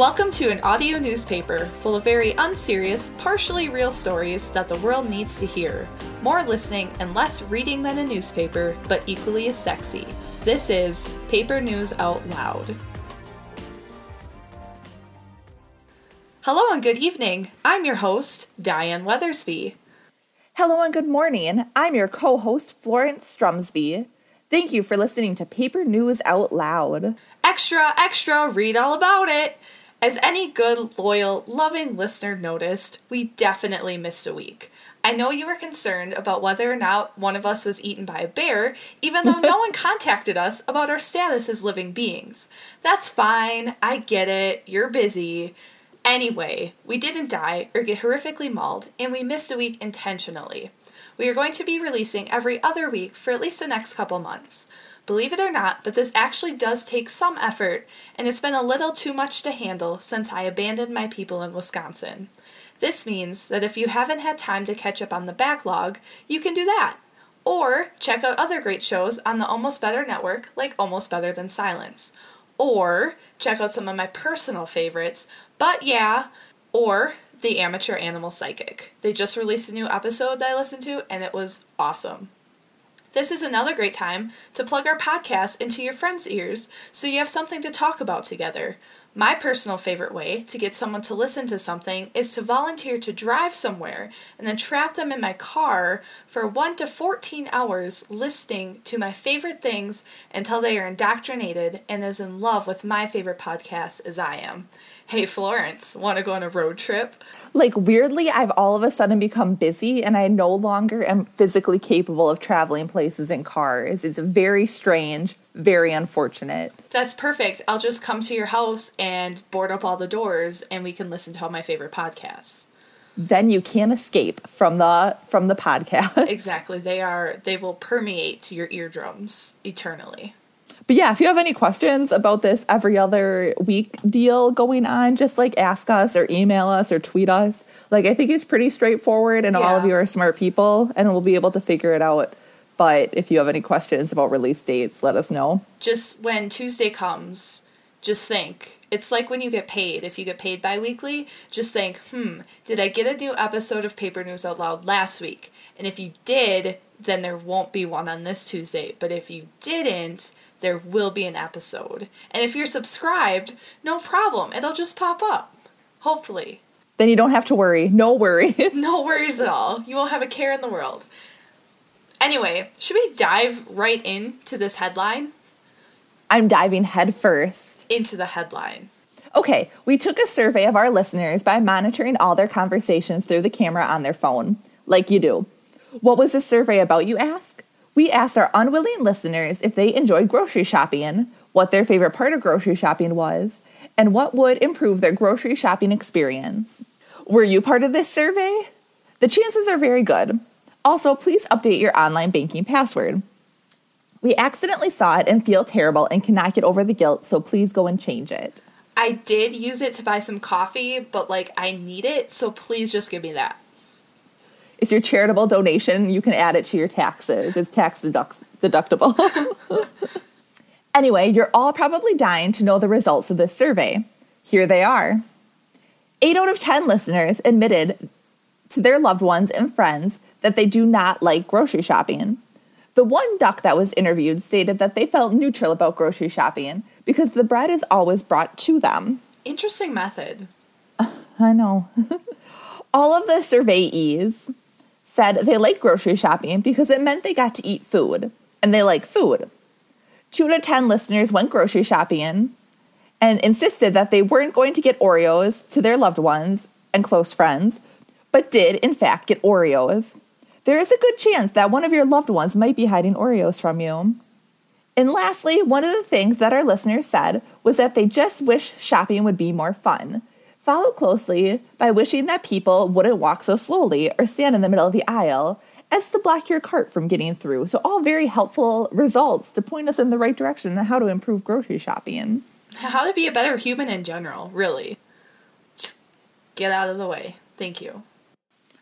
Welcome to an audio newspaper full of very unserious, partially real stories that the world needs to hear. More listening and less reading than a newspaper, but equally as sexy. This is Paper News Out Loud. Hello and good evening. I'm your host, Diane Weathersby. Hello and good morning. I'm your co host, Florence Strumsby. Thank you for listening to Paper News Out Loud. Extra, extra, read all about it. As any good, loyal, loving listener noticed, we definitely missed a week. I know you were concerned about whether or not one of us was eaten by a bear, even though no one contacted us about our status as living beings. That's fine, I get it, you're busy. Anyway, we didn't die or get horrifically mauled, and we missed a week intentionally. We are going to be releasing every other week for at least the next couple months. Believe it or not, but this actually does take some effort, and it's been a little too much to handle since I abandoned my people in Wisconsin. This means that if you haven't had time to catch up on the backlog, you can do that. Or check out other great shows on the Almost Better Network, like Almost Better Than Silence. Or check out some of my personal favorites, but yeah, or The Amateur Animal Psychic. They just released a new episode that I listened to, and it was awesome. This is another great time to plug our podcast into your friends' ears so you have something to talk about together. My personal favorite way to get someone to listen to something is to volunteer to drive somewhere and then trap them in my car for 1 to 14 hours listening to my favorite things until they are indoctrinated and as in love with my favorite podcast as I am. Hey Florence, want to go on a road trip? Like, weirdly, I've all of a sudden become busy and I no longer am physically capable of traveling places in cars. It's very strange, very unfortunate. That's perfect. I'll just come to your house and board up all the doors and we can listen to all my favorite podcasts. Then you can't escape from the from the podcast. Exactly. They are they will permeate your eardrums eternally. But yeah, if you have any questions about this every other week deal going on, just like ask us or email us or tweet us. Like I think it's pretty straightforward and all of you are smart people and we'll be able to figure it out. But if you have any questions about release dates, let us know. Just when Tuesday comes, just think. It's like when you get paid. If you get paid bi weekly, just think, hmm, did I get a new episode of Paper News Out Loud last week? And if you did, then there won't be one on this Tuesday. But if you didn't, there will be an episode. And if you're subscribed, no problem. It'll just pop up. Hopefully. Then you don't have to worry. No worries. No worries at all. You won't have a care in the world. Anyway, should we dive right into this headline? I'm diving headfirst. Into the headline. Okay, we took a survey of our listeners by monitoring all their conversations through the camera on their phone, like you do. What was this survey about, you ask? We asked our unwilling listeners if they enjoyed grocery shopping, what their favorite part of grocery shopping was, and what would improve their grocery shopping experience. Were you part of this survey? The chances are very good. Also, please update your online banking password. We accidentally saw it and feel terrible and cannot get over the guilt, so please go and change it. I did use it to buy some coffee, but like I need it, so please just give me that. It's your charitable donation. You can add it to your taxes. It's tax deduct- deductible. anyway, you're all probably dying to know the results of this survey. Here they are. Eight out of 10 listeners admitted to their loved ones and friends that they do not like grocery shopping. The one duck that was interviewed stated that they felt neutral about grocery shopping because the bread is always brought to them. Interesting method. I know. All of the surveyees said they like grocery shopping because it meant they got to eat food and they like food. Two out of 10 listeners went grocery shopping and insisted that they weren't going to get Oreos to their loved ones and close friends, but did, in fact, get Oreos. There is a good chance that one of your loved ones might be hiding Oreos from you. And lastly, one of the things that our listeners said was that they just wish shopping would be more fun. Followed closely by wishing that people wouldn't walk so slowly or stand in the middle of the aisle as to block your cart from getting through. So, all very helpful results to point us in the right direction on how to improve grocery shopping. How to be a better human in general, really. Just get out of the way. Thank you.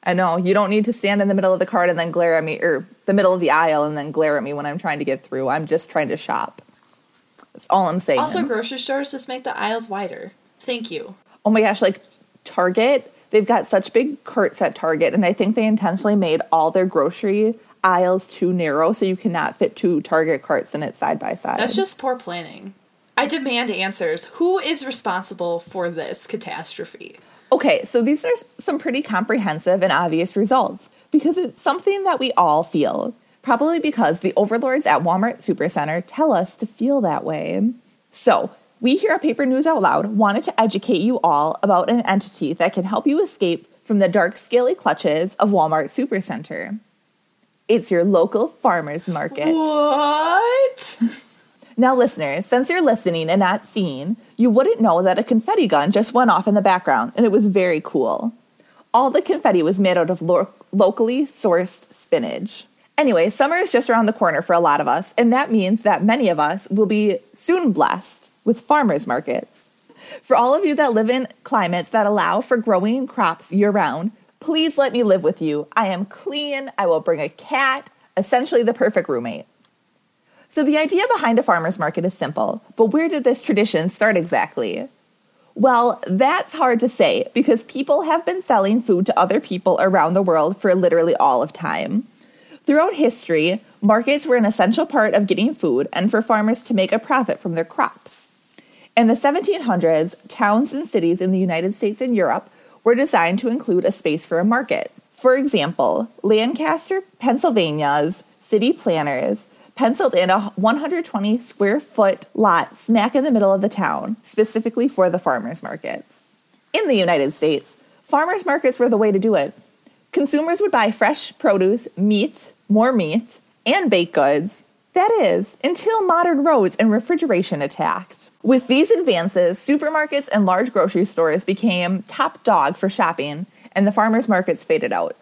I know you don't need to stand in the middle of the cart and then glare at me, or the middle of the aisle and then glare at me when I'm trying to get through. I'm just trying to shop. That's all I'm saying. Also, grocery stores just make the aisles wider. Thank you. Oh my gosh, like Target, they've got such big carts at Target, and I think they intentionally made all their grocery aisles too narrow so you cannot fit two Target carts in it side by side. That's just poor planning. I demand answers. Who is responsible for this catastrophe? Okay, so these are some pretty comprehensive and obvious results because it's something that we all feel. Probably because the overlords at Walmart Supercenter tell us to feel that way. So, we here at Paper News Out Loud wanted to educate you all about an entity that can help you escape from the dark, scaly clutches of Walmart Supercenter. It's your local farmer's market. What? Now, listeners, since you're listening and not seeing, you wouldn't know that a confetti gun just went off in the background, and it was very cool. All the confetti was made out of lo- locally sourced spinach. Anyway, summer is just around the corner for a lot of us, and that means that many of us will be soon blessed with farmers markets. For all of you that live in climates that allow for growing crops year round, please let me live with you. I am clean. I will bring a cat, essentially the perfect roommate. So, the idea behind a farmer's market is simple, but where did this tradition start exactly? Well, that's hard to say because people have been selling food to other people around the world for literally all of time. Throughout history, markets were an essential part of getting food and for farmers to make a profit from their crops. In the 1700s, towns and cities in the United States and Europe were designed to include a space for a market. For example, Lancaster, Pennsylvania's city planners penciled in a 120 square foot lot smack in the middle of the town, specifically for the farmers markets. In the United States, farmers markets were the way to do it. Consumers would buy fresh produce, meat, more meat, and baked goods. That is, until modern roads and refrigeration attacked. With these advances, supermarkets and large grocery stores became top dog for shopping, and the farmers markets faded out.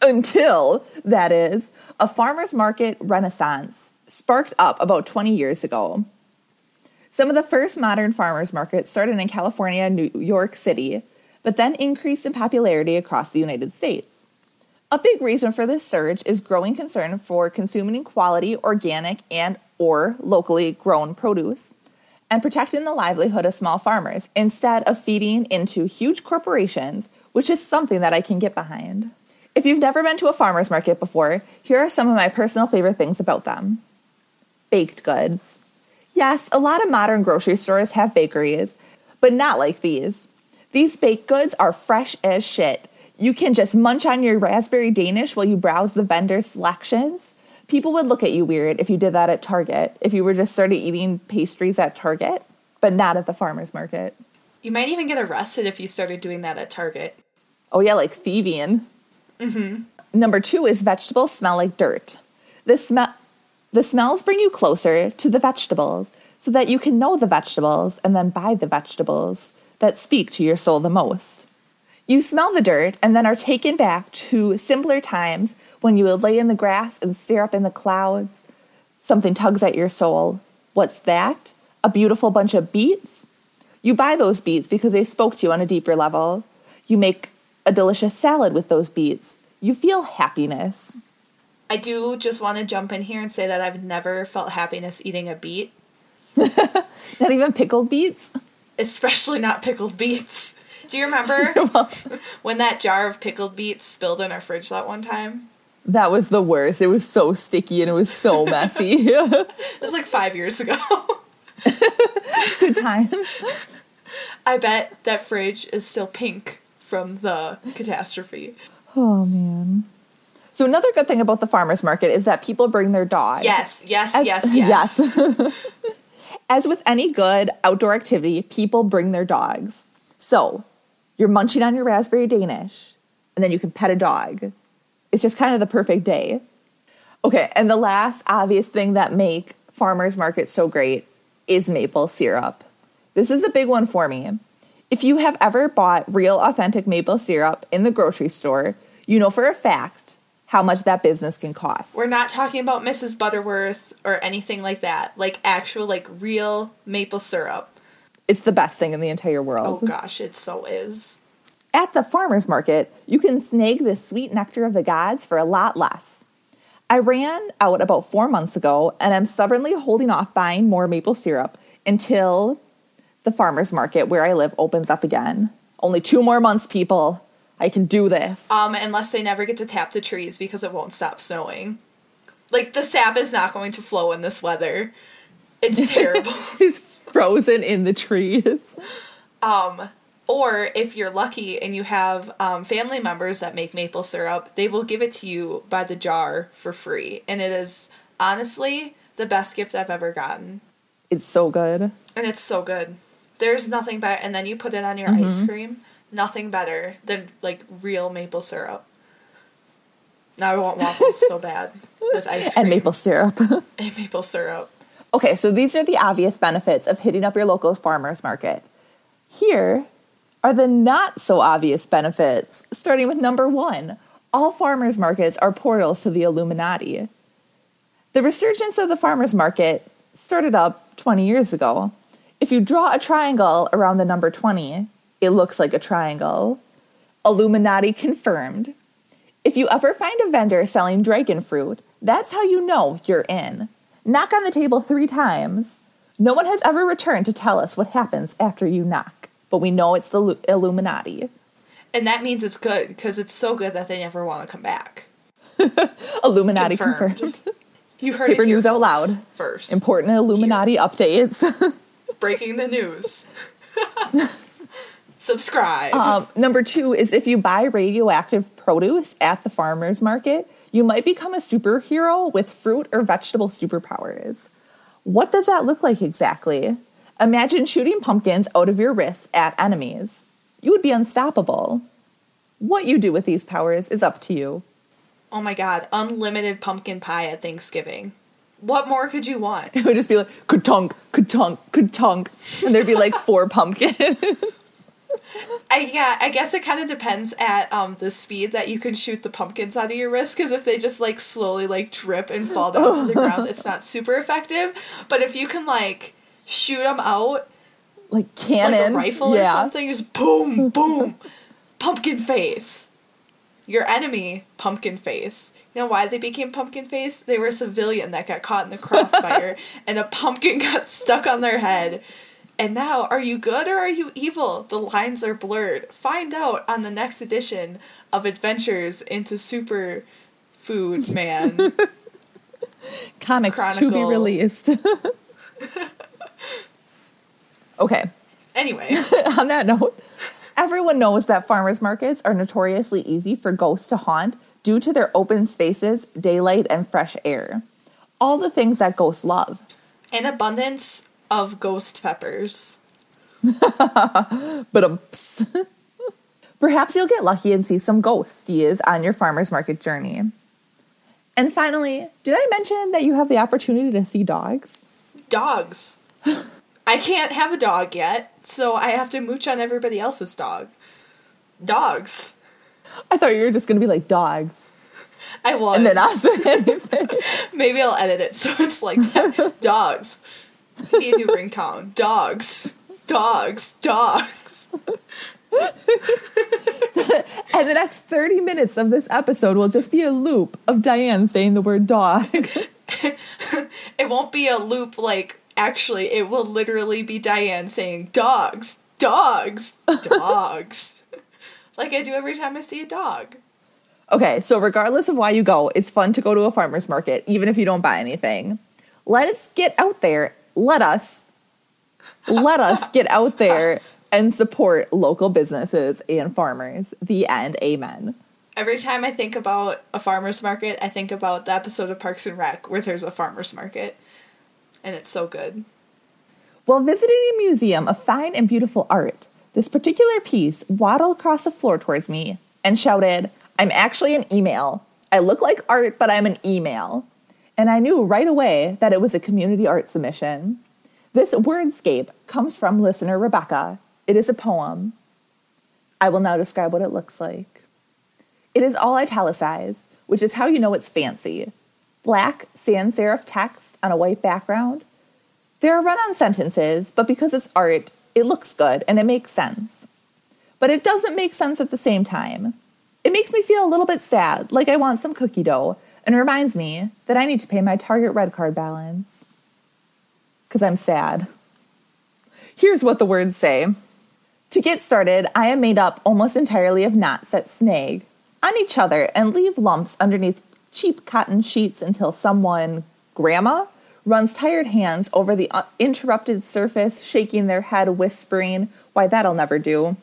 Until, that is, a farmers market renaissance sparked up about 20 years ago. Some of the first modern farmers markets started in California and New York City, but then increased in popularity across the United States. A big reason for this surge is growing concern for consuming quality organic and or locally grown produce and protecting the livelihood of small farmers instead of feeding into huge corporations, which is something that I can get behind. If you've never been to a farmer's market before, here are some of my personal favorite things about them baked goods. Yes, a lot of modern grocery stores have bakeries, but not like these. These baked goods are fresh as shit. You can just munch on your raspberry Danish while you browse the vendor selections. People would look at you weird if you did that at Target, if you were just started eating pastries at Target, but not at the farmer's market. You might even get arrested if you started doing that at Target. Oh, yeah, like thieving. Mm-hmm. Number two is vegetables smell like dirt. The, smell the smells bring you closer to the vegetables so that you can know the vegetables and then buy the vegetables that speak to your soul the most. You smell the dirt and then are taken back to simpler times when you would lay in the grass and stare up in the clouds. Something tugs at your soul. What's that? A beautiful bunch of beets? You buy those beets because they spoke to you on a deeper level. You make a delicious salad with those beets. You feel happiness. I do just want to jump in here and say that I've never felt happiness eating a beet. not even pickled beets? Especially not pickled beets. Do you remember when that jar of pickled beets spilled in our fridge that one time? That was the worst. It was so sticky and it was so messy. it was like five years ago. Good times. I bet that fridge is still pink from the catastrophe. Oh man. So another good thing about the farmers market is that people bring their dogs. Yes, yes, As, yes, yes. yes. As with any good outdoor activity, people bring their dogs. So you're munching on your raspberry Danish, and then you can pet a dog. It's just kind of the perfect day. Okay, and the last obvious thing that make farmers markets so great is maple syrup. This is a big one for me. If you have ever bought real authentic maple syrup in the grocery store, you know for a fact how much that business can cost. We're not talking about Mrs. Butterworth or anything like that. Like actual, like real maple syrup. It's the best thing in the entire world. Oh gosh, it so is. At the farmer's market, you can snag the sweet nectar of the gods for a lot less. I ran out about four months ago and I'm stubbornly holding off buying more maple syrup until the farmer's market where I live opens up again. Only two more months, people. I can do this. Um, unless they never get to tap the trees because it won't stop snowing. Like the sap is not going to flow in this weather. It's terrible. It's frozen in the trees. um, or if you're lucky and you have um, family members that make maple syrup, they will give it to you by the jar for free, and it is honestly the best gift I've ever gotten. It's so good. And it's so good. There's nothing better. And then you put it on your Mm-hmm. ice cream. Nothing better than like real maple syrup. Now I want waffles so bad with ice cream And maple syrup. and maple syrup. Okay, so these are the obvious benefits of hitting up your local farmer's market. Here are the not so obvious benefits, starting with number one. All farmers markets are portals to the Illuminati. The resurgence of the farmers market started up 20 years ago. If you draw a triangle around the number 20, it looks like a triangle. Illuminati confirmed. If you ever find a vendor selling dragon fruit, that's how you know you're in. Knock on the table three times. No one has ever returned to tell us what happens after you knock, but we know it's the Lu- Illuminati. And that means it's good because it's so good that they never want to come back. Illuminati Confirmed. confirmed. You heard Paper it news out loud. First. Important Illuminati updates. Breaking the news. Subscribe. Um, number two is if you buy radioactive produce at the farmer's market, you might become a superhero with fruit or vegetable superpowers. What does that look like exactly? Imagine shooting pumpkins out of your wrists at enemies. You would be unstoppable. What you do with these powers is up to you. oh my god, unlimited pumpkin pie at Thanksgiving. What more could you want? It would just be like, ka-tunk, ka-tunk, ka-tunk. And there'd be like four pumpkins. I yeah, I guess it kind of depends at um the speed that you can shoot the pumpkins out of your wrist. Because if they just like slowly like drip and fall down to the ground, it's not super effective. But if you can like shoot them out like cannon. like a rifle or something, just boom, boom, pumpkin face. Your enemy, pumpkin face. You know why they became pumpkin face? They were a civilian that got caught in the crossfire, and a pumpkin got stuck on their head. And now, are you good or are you evil? The lines are blurred. Find out on the next edition of Adventures into Super Food Man. Comic to be released. okay. anyway, on that note, everyone knows that farmers markets are notoriously easy for ghosts to haunt due to their open spaces, daylight, and fresh air. All the things that ghosts love. an abundance of ghost peppers. But perhaps you'll get lucky and see some ghosties on your farmers market journey. And finally, did I mention that you have the opportunity to see dogs? dogs. I can't have a dog yet, so I have to mooch on everybody else's dog. Dogs. I thought you were just gonna be like dogs, I was. and then not say anything. Maybe I'll edit it so it's like that. dogs. Be a new ringtone. Dogs. Dogs. Dogs. And the next 30 minutes of this episode will just be a loop of Diane saying the word dog. It won't be a loop like actually, it will literally be Diane saying dogs. Dogs. Dogs. like I do every time I see a dog. Okay, so regardless of why you go, it's fun to go to a farmer's market, even if you don't buy anything. Let us get out there. Let us. Let us get out there and support local businesses and farmers. The end. Amen. Every time I think about a farmer's market, I think about the episode of Parks and Rec where there's a farmer's market. And it's so good. While visiting a museum of fine and beautiful art, this particular piece waddled across the floor towards me and shouted, I'm actually an email. I look like art, but I'm an email. And I knew right away that it was a community art submission. This wordscape comes from listener Rebecca. It is a poem. I will now describe what it looks like. It is all italicized, which is how you know it's fancy. Black sans serif text on a white background. There are run on sentences, but because it's art, it looks good and it makes sense. But it doesn't make sense at the same time. It makes me feel a little bit sad, like I want some cookie dough, and reminds me that I need to pay my Target red card balance. Because I'm sad. Here's what the words say. To get started, I am made up almost entirely of knots that snag on each other and leave lumps underneath cheap cotton sheets until someone, Grandma, runs tired hands over the interrupted surface, shaking their head, whispering, Why, that'll never do.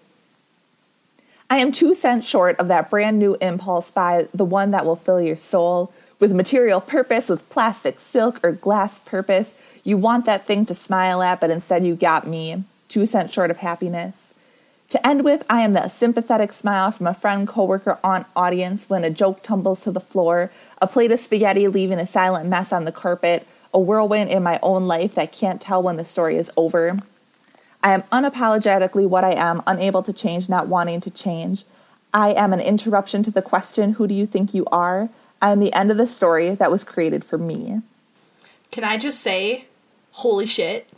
I am two cents short of that brand new impulse buy, the one that will fill your soul with material purpose, with plastic, silk, or glass purpose. You want that thing to smile at, but instead you got me, two cents short of happiness. To end with, I am the sympathetic smile from a friend, coworker, aunt, audience when a joke tumbles to the floor, a plate of spaghetti leaving a silent mess on the carpet, a whirlwind in my own life that can't tell when the story is over. I am unapologetically what I am, unable to change, not wanting to change. I am an interruption to the question, Who do you think you are? I am the end of the story that was created for me. Can I just say, holy shit,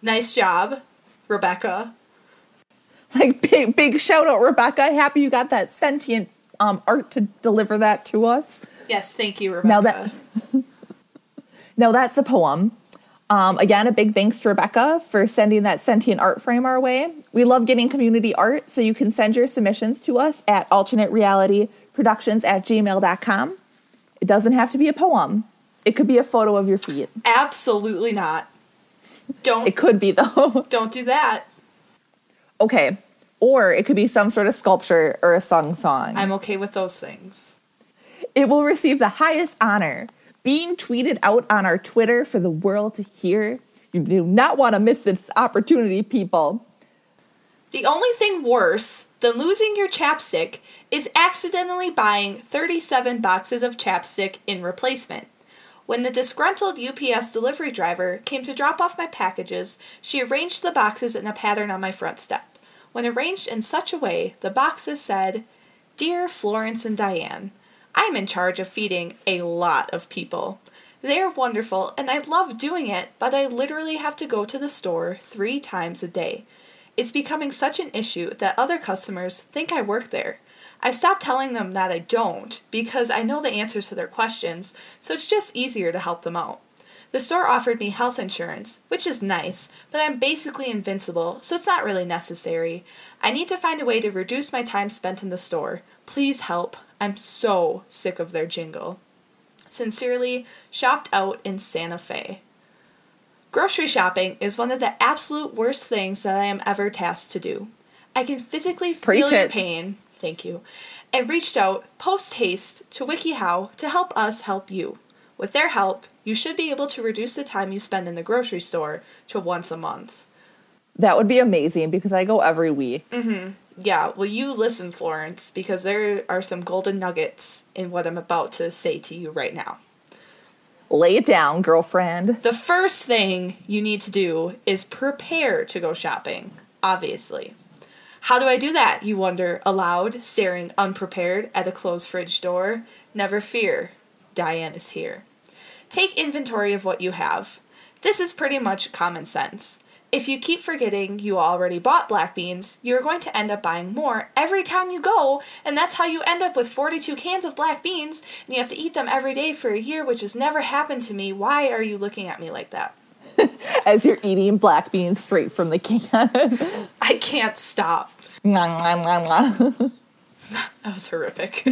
nice job, Rebecca. Like big big shout out, Rebecca. Happy you got that sentient um, art to deliver that to us. Yes, thank you, Rebecca. Now that now that's a poem. Um, again, a big thanks to Rebecca for sending that sentient art frame our way. We love getting community art, so you can send your submissions to us at alternaterealityproductions at gmail.com. It doesn't have to be a poem. It could be a photo of your feet. Absolutely not. Don't. It could be though. Don't do that. Okay. Or it could be some sort of sculpture or a sung song. I'm okay with those things. It will receive the highest honor, being tweeted out on our Twitter for the world to hear. You do not want to miss this opportunity, people. The only thing worse than losing your chapstick is accidentally buying 37 boxes of chapstick in replacement. When the disgruntled UPS delivery driver came to drop off my packages, she arranged the boxes in a pattern on my front step. When arranged in such a way, the boxes said, Dear Florence and Diane, I am in charge of feeding a lot of people. They're wonderful and I love doing it, but I literally have to go to the store three times a day. It's becoming such an issue that other customers think I work there. I've stopped telling them that I don't because I know the answers to their questions, so it's just easier to help them out. The store offered me health insurance, which is nice, but I'm basically invincible, so it's not really necessary. I need to find a way to reduce my time spent in the store. Please help. I'm so sick of their jingle. Sincerely, shopped out in Santa Fe. Grocery shopping is one of the absolute worst things that I am ever tasked to do. I can physically Preach feel your pain, thank you, and reached out post haste to WikiHow to help us help you. With their help, you should be able to reduce the time you spend in the grocery store to once a month. That would be amazing because I go every week. Mm-hmm. Yeah, well, you listen, Florence, because there are some golden nuggets in what I'm about to say to you right now. Lay it down, girlfriend. The first thing you need to do is prepare to go shopping, obviously. How do I do that, you wonder aloud, staring unprepared at a closed fridge door? Never fear, Diane is here. Take inventory of what you have. This is pretty much common sense. If you keep forgetting you already bought black beans, you're going to end up buying more every time you go, and that's how you end up with 42 cans of black beans, and you have to eat them every day for a year, which has never happened to me. Why are you looking at me like that? As you're eating black beans straight from the can. I can't stop. That was horrific.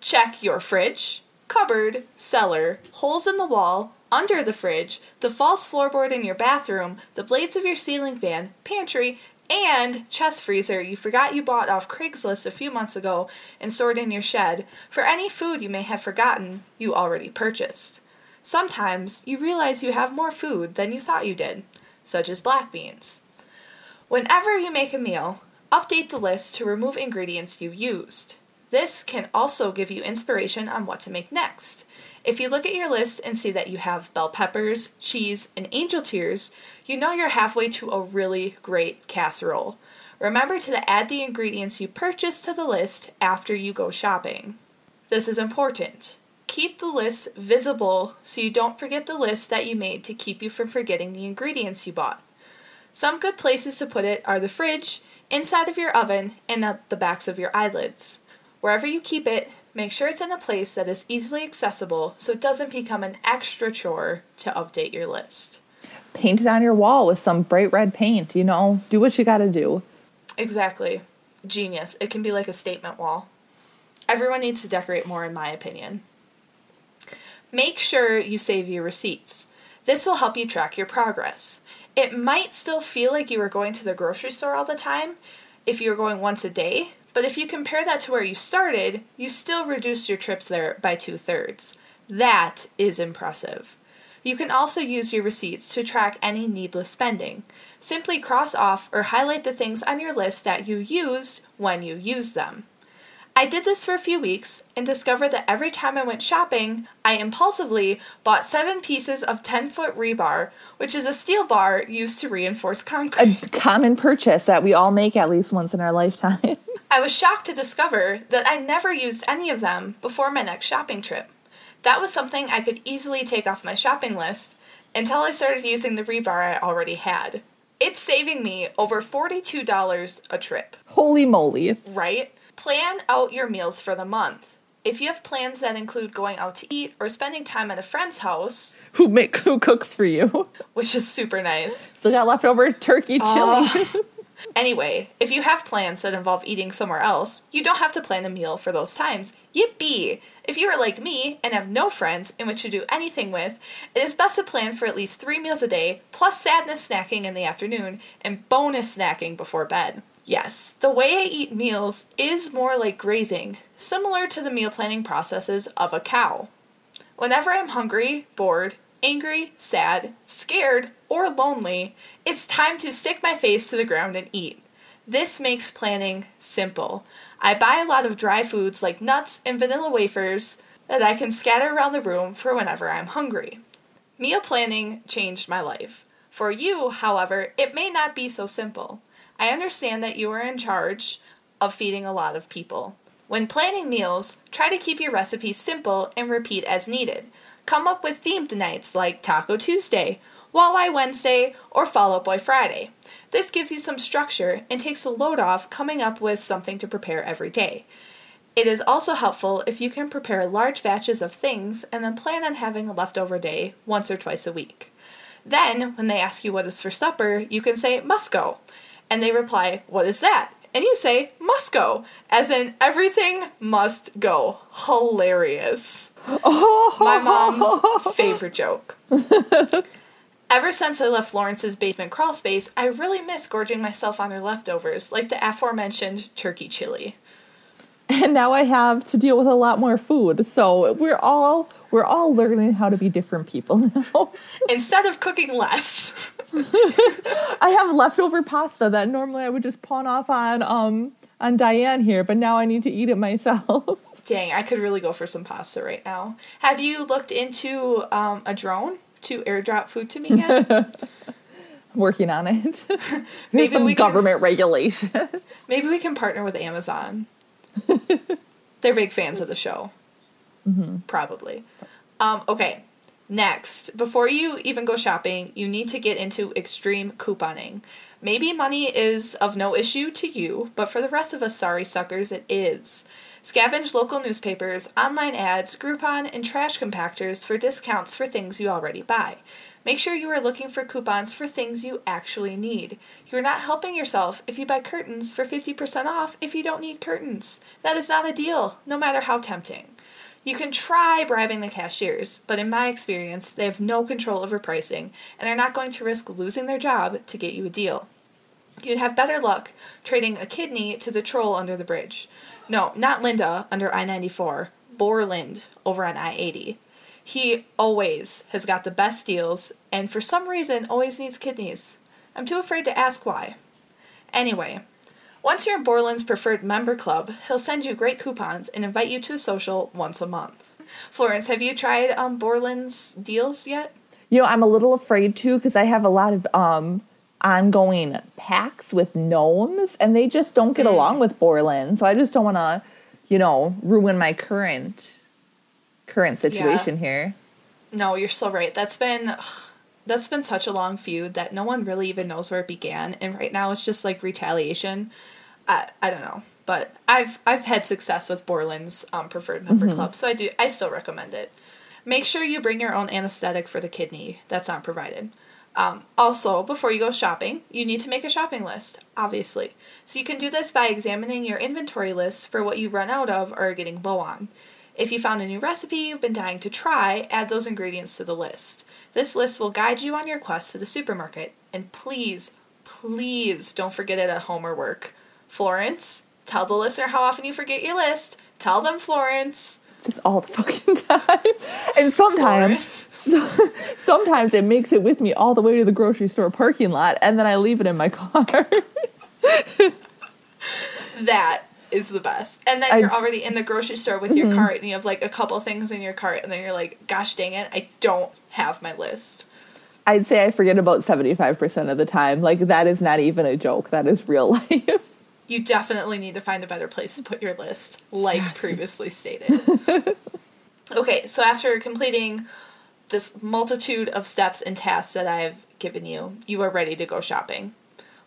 Check your fridge, cupboard, cellar, holes in the wall, under the fridge, the false floorboard in your bathroom, the blades of your ceiling fan, pantry, and chest freezer you forgot you bought off Craigslist a few months ago and stored in your shed for any food you may have forgotten you already purchased. Sometimes you realize you have more food than you thought you did, such as black beans. Whenever you make a meal, update the list to remove ingredients you used. This can also give you inspiration on what to make next. If you look at your list and see that you have bell peppers, cheese, and angel tears, you know you're halfway to a really great casserole. Remember to add the ingredients you purchased to the list after you go shopping. This is important. Keep the list visible so you don't forget the list that you made to keep you from forgetting the ingredients you bought. Some good places to put it are the fridge, inside of your oven, and at the backs of your eyelids. Wherever you keep it, make sure it's in a place that is easily accessible so it doesn't become an extra chore to update your list. Paint it on your wall with some bright red paint, you know, do what you gotta do. Exactly. Genius. It can be like a statement wall. Everyone needs to decorate more, in my opinion. Make sure you save your receipts. This will help you track your progress. It might still feel like you are going to the grocery store all the time if you're going once a day, but if you compare that to where you started, you still reduced your trips there by two thirds. That is impressive. You can also use your receipts to track any needless spending. Simply cross off or highlight the things on your list that you used when you used them. I did this for a few weeks and discovered that every time I went shopping, I impulsively bought seven pieces of 10 foot rebar, which is a steel bar used to reinforce concrete. A common purchase that we all make at least once in our lifetime. I was shocked to discover that I never used any of them before my next shopping trip. That was something I could easily take off my shopping list until I started using the rebar I already had. It's saving me over $42 a trip. Holy moly. right? Plan out your meals for the month. If you have plans that include going out to eat or spending time at a friend's house, Who make who cooks for you? which is super nice. Still got leftover turkey oh. chili. Anyway, if you have plans that involve eating somewhere else, you don't have to plan a meal for those times. Yippee! If you are like me and have no friends in which to do anything with, it is best to plan for at least three meals a day, plus sadness snacking in the afternoon, and bonus snacking before bed. Yes, the way I eat meals is more like grazing, similar to the meal planning processes of a cow. Whenever I'm hungry, bored, angry, sad, scared, or lonely, it's time to stick my face to the ground and eat. This makes planning simple. I buy a lot of dry foods like nuts and vanilla wafers that I can scatter around the room for whenever I'm hungry. Meal planning changed my life. For you, however, it may not be so simple. I understand that you are in charge of feeding a lot of people. When planning meals, try to keep your recipes simple and repeat as needed. Come up with themed nights like Taco Tuesday, Walleye Wednesday, or Fall Out Boy Friday. This gives you some structure and takes the load off coming up with something to prepare every day. It is also helpful if you can prepare large batches of things and then plan on having a leftover day once or twice a week. Then, when they ask you what is for supper, you can say must go. And they reply, What is that? And you say must go, as in everything must go. Hilarious. My mom's favorite joke. Ever since I left Lawrence's basement crawl space, I really miss gorging myself on their leftovers, like the aforementioned turkey chili. and now I have to deal with a lot more food. So we're all we're all learning how to be different people now. Instead of cooking less. I have leftover pasta that normally I would just pawn off on um on Diane here, but now I need to eat it myself. Dang, I could really go for some pasta right now. Have you looked into um, a drone to airdrop food to me yet? Working on it. Maybe some we can- government regulation. Maybe we can partner with Amazon. They're big fans of the show. Probably. Um, okay, next. Before you even go shopping, you need to get into extreme couponing. Maybe money is of no issue to you, but for the rest of us sorry suckers, it is. Scavenge local newspapers, online ads, Groupon, and trash compactors for discounts for things you already buy. Make sure you are looking for coupons for things you actually need. You're not helping yourself if you buy curtains for 50% off if you don't need curtains. That is not a deal, no matter how tempting. You can try bribing the cashiers, but in my experience, they have no control over pricing and are not going to risk losing their job to get you a deal. You'd have better luck trading a kidney to the troll under the bridge. No, not Linda under I 94, Borland over on I 80. He always has got the best deals and for some reason always needs kidneys. I'm too afraid to ask why. Anyway, once you're in Borland's preferred member club, he'll send you great coupons and invite you to a social once a month. Florence, have you tried um, Borland's deals yet? You know, I'm a little afraid too because I have a lot of um ongoing packs with gnomes and they just don't get along with Borland. So I just don't want to, you know, ruin my current current situation here. No, you're so right. That's been that's been such a long feud that no one really even knows where it began, and right now it's just like retaliation. I I don't know, but I've I've had success with Borland's um, preferred member club, so I do I still recommend it. Make sure you bring your own anesthetic for the kidney. That's not provided. Um, also, before you go shopping, you need to make a shopping list, obviously. So you can do this by examining your inventory list for what you run out of or are getting low on. If you found a new recipe you've been dying to try, add those ingredients to the list. This list will guide you on your quest to the supermarket. And please, please don't forget it at home or work. Florence, tell the listener how often you forget your list. Tell them, Florence. It's all the fucking time. And sometimes, so, sometimes it makes it with me all the way to the grocery store parking lot, and then I leave it in my car. That is the best. And then you're already in the grocery store with your mm-hmm. cart and you have like a couple things in your cart and then you're like, gosh dang it, I don't have my list. I'd say I forget about 75% of the time. Like, that is not even a joke. That is real life. You definitely need to find a better place to put your list, like previously stated. okay, so after completing this multitude of steps and tasks that I've given you, you are ready to go shopping.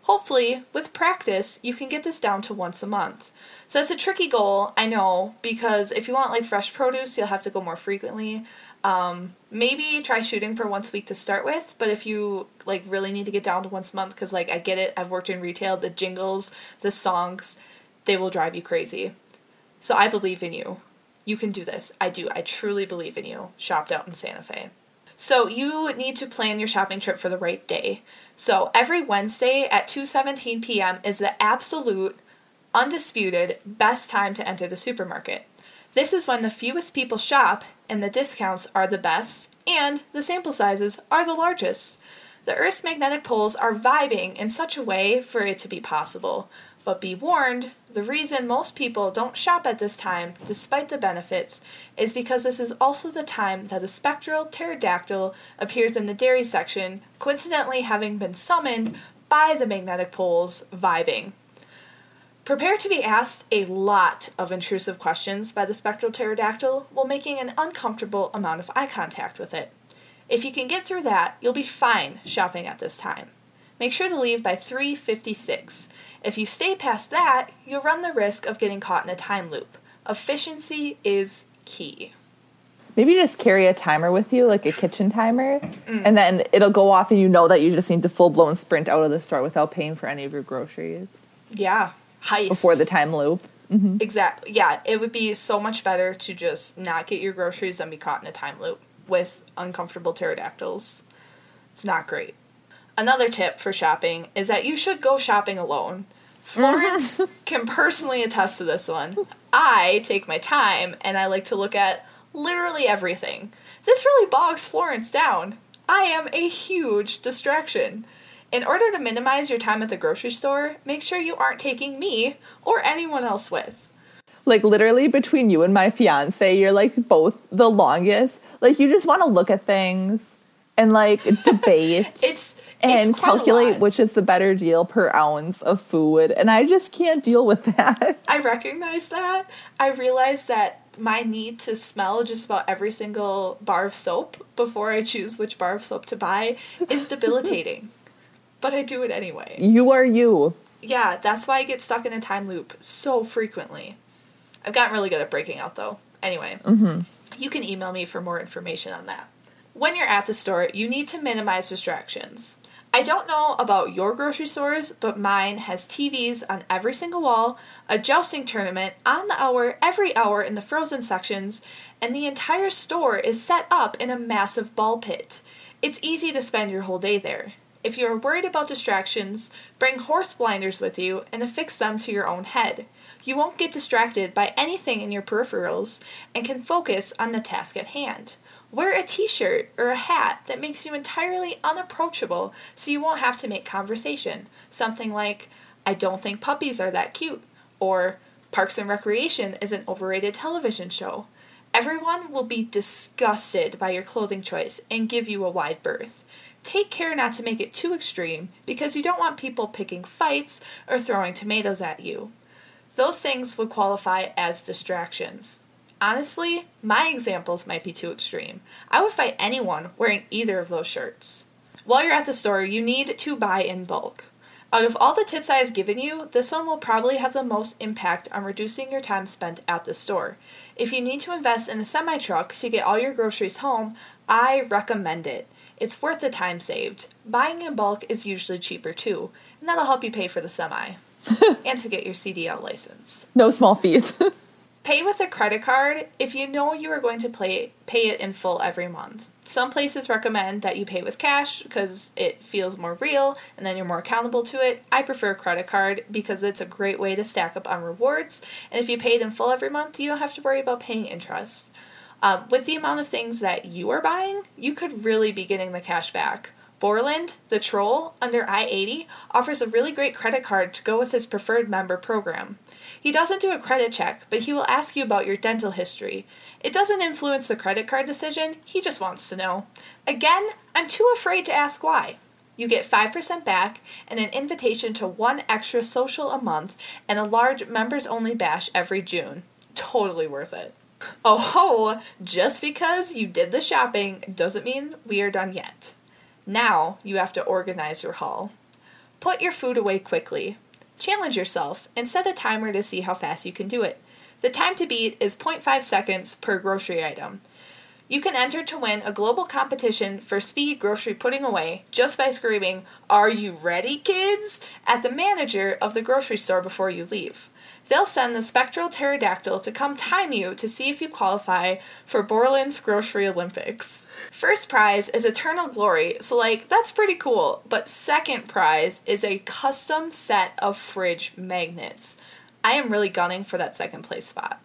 Hopefully, with practice, you can get this down to once a month. So that's a tricky goal, I know, because if you want like fresh produce, you'll have to go more frequently. Um, maybe try shooting for once a week to start with, but if you like really need to get down to once a month, because like I get it, I've worked in retail, the jingles, the songs, they will drive you crazy. So I believe in you. You can do this. I do. I truly believe in you. Shopped out in Santa Fe. So you need to plan your shopping trip for the right day. So every Wednesday at 2:17 p.m. is the absolute undisputed best time to enter the supermarket. This is when the fewest people shop and the discounts are the best and the sample sizes are the largest. The Earth's magnetic poles are vibing in such a way for it to be possible. But be warned, the reason most people don't shop at this time, despite the benefits, is because this is also the time that a spectral pterodactyl appears in the dairy section, coincidentally having been summoned by the magnetic poles vibing. Prepare to be asked a lot of intrusive questions by the spectral pterodactyl while making an uncomfortable amount of eye contact with it. If you can get through that, you'll be fine shopping at this time. Make sure to leave by 3:56. If you stay past that, you'll run the risk of getting caught in a time loop. Efficiency is key. Maybe just carry a timer with you, like a kitchen timer, mm. and then it'll go off, and you know that you just need to full blown sprint out of the store without paying for any of your groceries Yeah, heist. before the time loop. Mm-hmm. Exactly. Yeah, it would be so much better to just not get your groceries and be caught in a time loop with uncomfortable pterodactyls. It's not great. Another tip for shopping is that you should go shopping alone. Florence can personally attest to this one. I take my time and I like to look at literally everything. This really bogs Florence down. I am a huge distraction. In order to minimize your time at the grocery store, make sure you aren't taking me or anyone else with. Like literally between you and my fiance, you're like both the longest. Like you just want to look at things and like debate. It's and it's calculate which is the better deal per ounce of food. And I just can't deal with that. I recognize that. I realize that my need to smell just about every single bar of soap before I choose which bar of soap to buy is debilitating. But I do it anyway. You are you. Yeah, that's why I get stuck in a time loop so frequently. I've gotten really good at breaking out though. Anyway, mm-hmm. you can email me for more information on that. When you're at the store, you need to minimize distractions. I don't know about your grocery stores, but mine has TVs on every single wall, a jousting tournament on the hour every hour in the frozen sections, and the entire store is set up in a massive ball pit. It's easy to spend your whole day there. If you are worried about distractions, bring horse blinders with you and affix them to your own head. You won't get distracted by anything in your peripherals and can focus on the task at hand. Wear a t shirt or a hat that makes you entirely unapproachable so you won't have to make conversation. Something like, I don't think puppies are that cute, or Parks and Recreation is an overrated television show. Everyone will be disgusted by your clothing choice and give you a wide berth. Take care not to make it too extreme because you don't want people picking fights or throwing tomatoes at you. Those things would qualify as distractions. Honestly, my examples might be too extreme. I would fight anyone wearing either of those shirts. While you're at the store, you need to buy in bulk. Out of all the tips I have given you, this one will probably have the most impact on reducing your time spent at the store. If you need to invest in a semi truck to get all your groceries home, I recommend it. It's worth the time saved. Buying in bulk is usually cheaper too, and that'll help you pay for the semi and to get your CDL license. No small feat. Pay with a credit card if you know you are going to play, pay it in full every month. Some places recommend that you pay with cash because it feels more real and then you're more accountable to it. I prefer a credit card because it's a great way to stack up on rewards, and if you pay it in full every month, you don't have to worry about paying interest. Um, with the amount of things that you are buying, you could really be getting the cash back. Borland, the troll, under I 80, offers a really great credit card to go with his preferred member program. He doesn't do a credit check, but he will ask you about your dental history. It doesn't influence the credit card decision, he just wants to know. Again, I'm too afraid to ask why. You get 5% back and an invitation to one extra social a month and a large members only bash every June. Totally worth it. Oh! Just because you did the shopping doesn't mean we are done yet. Now you have to organize your haul. Put your food away quickly. Challenge yourself and set a timer to see how fast you can do it. The time to beat is 0.5 seconds per grocery item. You can enter to win a global competition for speed grocery putting away just by screaming, Are you ready, kids? at the manager of the grocery store before you leave. They'll send the spectral pterodactyl to come time you to see if you qualify for Borland's Grocery Olympics. First prize is Eternal Glory, so, like, that's pretty cool. But second prize is a custom set of fridge magnets. I am really gunning for that second place spot.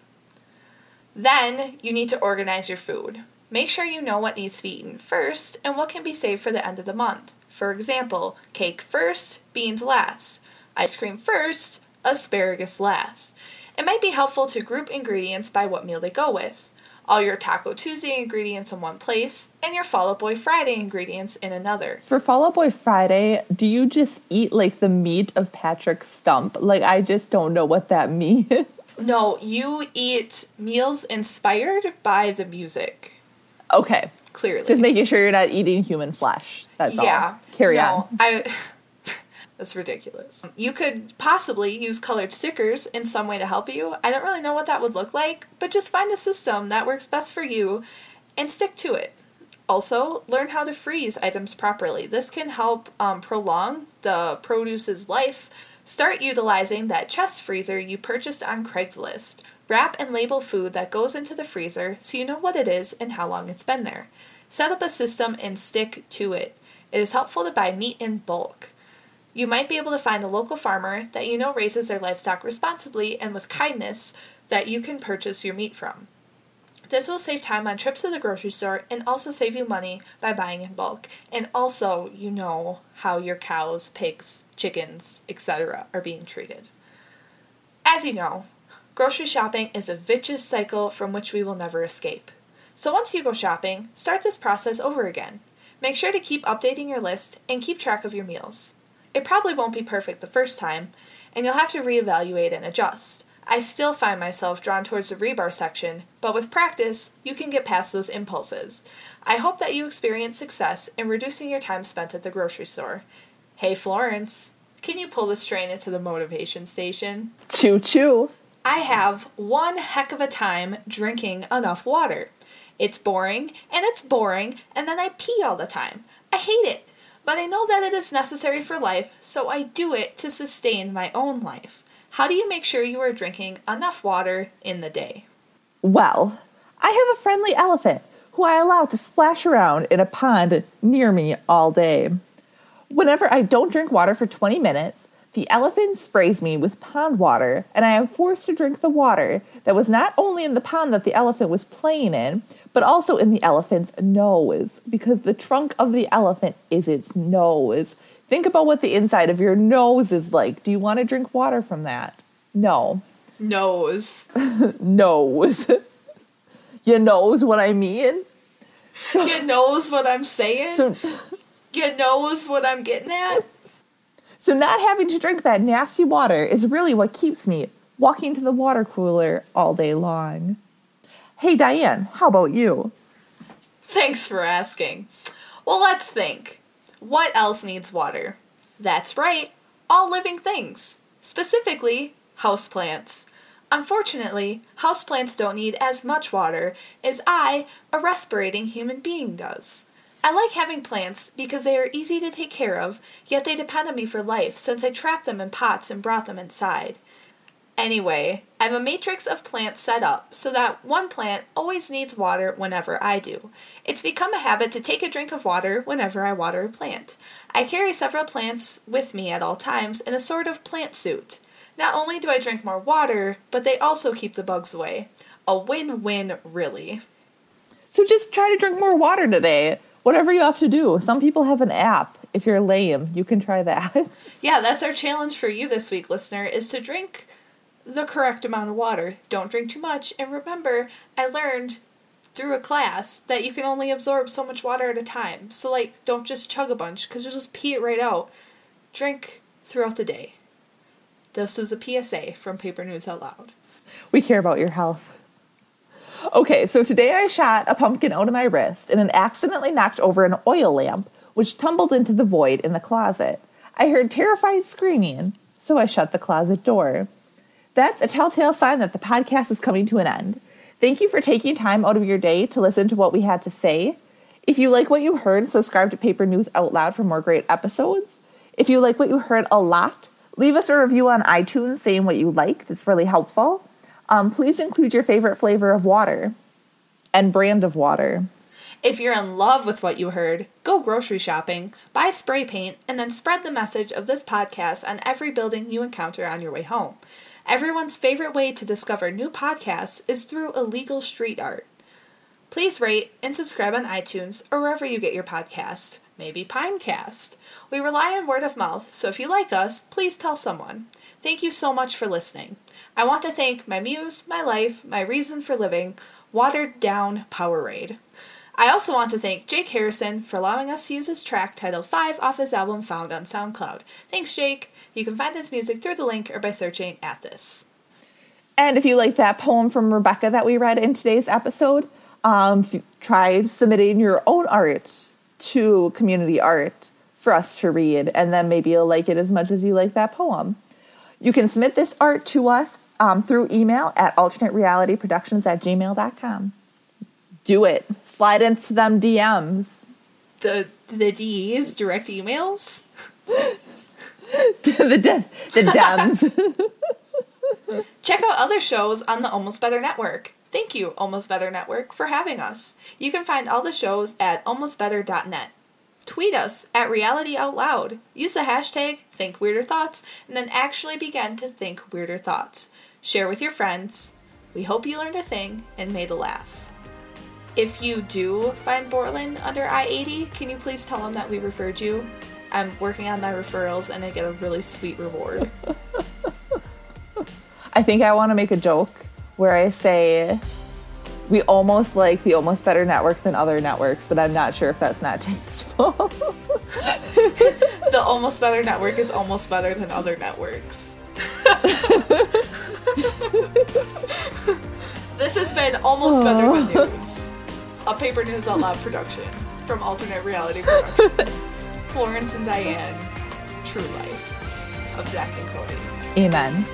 Then you need to organize your food. Make sure you know what needs to be eaten first and what can be saved for the end of the month. For example, cake first, beans last, ice cream first, asparagus last. It might be helpful to group ingredients by what meal they go with. All your Taco Tuesday ingredients in one place and your Fall Out Boy Friday ingredients in another. For Fall Out Boy Friday, do you just eat like the meat of Patrick Stump? Like, I just don't know what that means. No, you eat meals inspired by the music, okay. clearly. Just making sure you're not eating human flesh. That's yeah. all. Carry no, on. I That's ridiculous. You could possibly use colored stickers in some way to help you. I don't really know what that would look like, but just find a system that works best for you and stick to it. Also, learn how to freeze items properly. This can help um, prolong the produce's life. Start utilizing that chest freezer you purchased on Craigslist. Wrap and label food that goes into the freezer so you know what it is and how long it's been there. Set up a system and stick to it. It is helpful to buy meat in bulk. You might be able to find a local farmer that you know raises their livestock responsibly and with kindness that you can purchase your meat from. This will save time on trips to the grocery store and also save you money by buying in bulk. And also, you know how your cows, pigs, chickens, etc. are being treated. As you know, grocery shopping is a vicious cycle from which we will never escape. So once you go shopping, start this process over again. Make sure to keep updating your list and keep track of your meals. It probably won't be perfect the first time, and you'll have to reevaluate and adjust. I still find myself drawn towards the rebar section, but with practice, you can get past those impulses. I hope that you experience success in reducing your time spent at the grocery store. Hey, Florence, can you pull this train into the motivation station? Choo choo. I have one heck of a time drinking enough water. It's boring, and it's boring, and then I pee all the time. I hate it, but I know that it is necessary for life, so I do it to sustain my own life. How do you make sure you are drinking enough water in the day? Well, I have a friendly elephant who I allow to splash around in a pond near me all day. Whenever I don't drink water for 20 minutes, the elephant sprays me with pond water, and I am forced to drink the water that was not only in the pond that the elephant was playing in, but also in the elephant's nose, because the trunk of the elephant is its nose. Think about what the inside of your nose is like. Do you want to drink water from that? No. Nose. Nose. you knows what I mean? You knows what I'm saying? So you knows what I'm getting at? So, not having to drink that nasty water is really what keeps me walking to the water cooler all day long. Hey, Diane, how about you? Thanks for asking. Well, let's think. What else needs water? That's right, all living things. Specifically, houseplants. Unfortunately, houseplants don't need as much water as I, a respirating human being, does. I like having plants because they are easy to take care of, yet they depend on me for life since I trapped them in pots and brought them inside. Anyway, I have a matrix of plants set up so that one plant always needs water whenever I do. It's become a habit to take a drink of water whenever I water a plant. I carry several plants with me at all times in a sort of plant suit. Not only do I drink more water, but they also keep the bugs away. A win win, really. So just try to drink more water today. Whatever you have to do. Some people have an app. If you're lame, you can try that. Yeah, that's our challenge for you this week, listener, is to drink the correct amount of water. Don't drink too much. And remember, I learned through a class that you can only absorb so much water at a time. So, like, don't just chug a bunch because you'll just pee it right out. Drink throughout the day. This is a PSA from Paper News Out Loud. We care about your health. Okay, so today I shot a pumpkin out of my wrist and it accidentally knocked over an oil lamp, which tumbled into the void in the closet. I heard terrified screaming, so I shut the closet door. That's a telltale sign that the podcast is coming to an end. Thank you for taking time out of your day to listen to what we had to say. If you like what you heard, subscribe to Paper News Out Loud for more great episodes. If you like what you heard a lot, leave us a review on iTunes saying what you liked. It's really helpful. Um, please include your favorite flavor of water and brand of water. If you're in love with what you heard, go grocery shopping, buy spray paint, and then spread the message of this podcast on every building you encounter on your way home. Everyone's favorite way to discover new podcasts is through illegal street art. Please rate and subscribe on iTunes or wherever you get your podcast, maybe Pinecast. We rely on word of mouth, so if you like us, please tell someone. Thank you so much for listening. I want to thank my muse, my life, my reason for living, Watered Down Powerade. I also want to thank Jake Harrison for allowing us to use his track titled 5 off his album found on SoundCloud. Thanks, Jake. You can find his music through the link or by searching at this. And if you like that poem from Rebecca that we read in today's episode, um, try submitting your own art to community art for us to read, and then maybe you'll like it as much as you like that poem. You can submit this art to us um, through email at alternaterealityproductions at gmail.com. Do it. Slide into them DMs. The the D's direct emails. the de- the Dems. Check out other shows on the Almost Better Network. Thank you, Almost Better Network, for having us. You can find all the shows at almostbetter.net. Tweet us at Reality Out Loud. Use the hashtag Think Weirder Thoughts and then actually begin to think weirder thoughts. Share with your friends. We hope you learned a thing and made a laugh. If you do find Borland under I 80, can you please tell them that we referred you? I'm working on my referrals and I get a really sweet reward. I think I want to make a joke where I say we almost like the almost better network than other networks, but I'm not sure if that's not tasteful. the almost better network is almost better than other networks. this has been almost better than oh. news, a paper news out loud production from Alternate Reality Productions. Florence and Diane, True Life of Zach and Cody. Amen.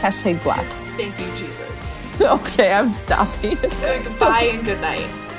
Hashtag bless. Thank you, Jesus. okay, I'm stopping. Goodbye and good night.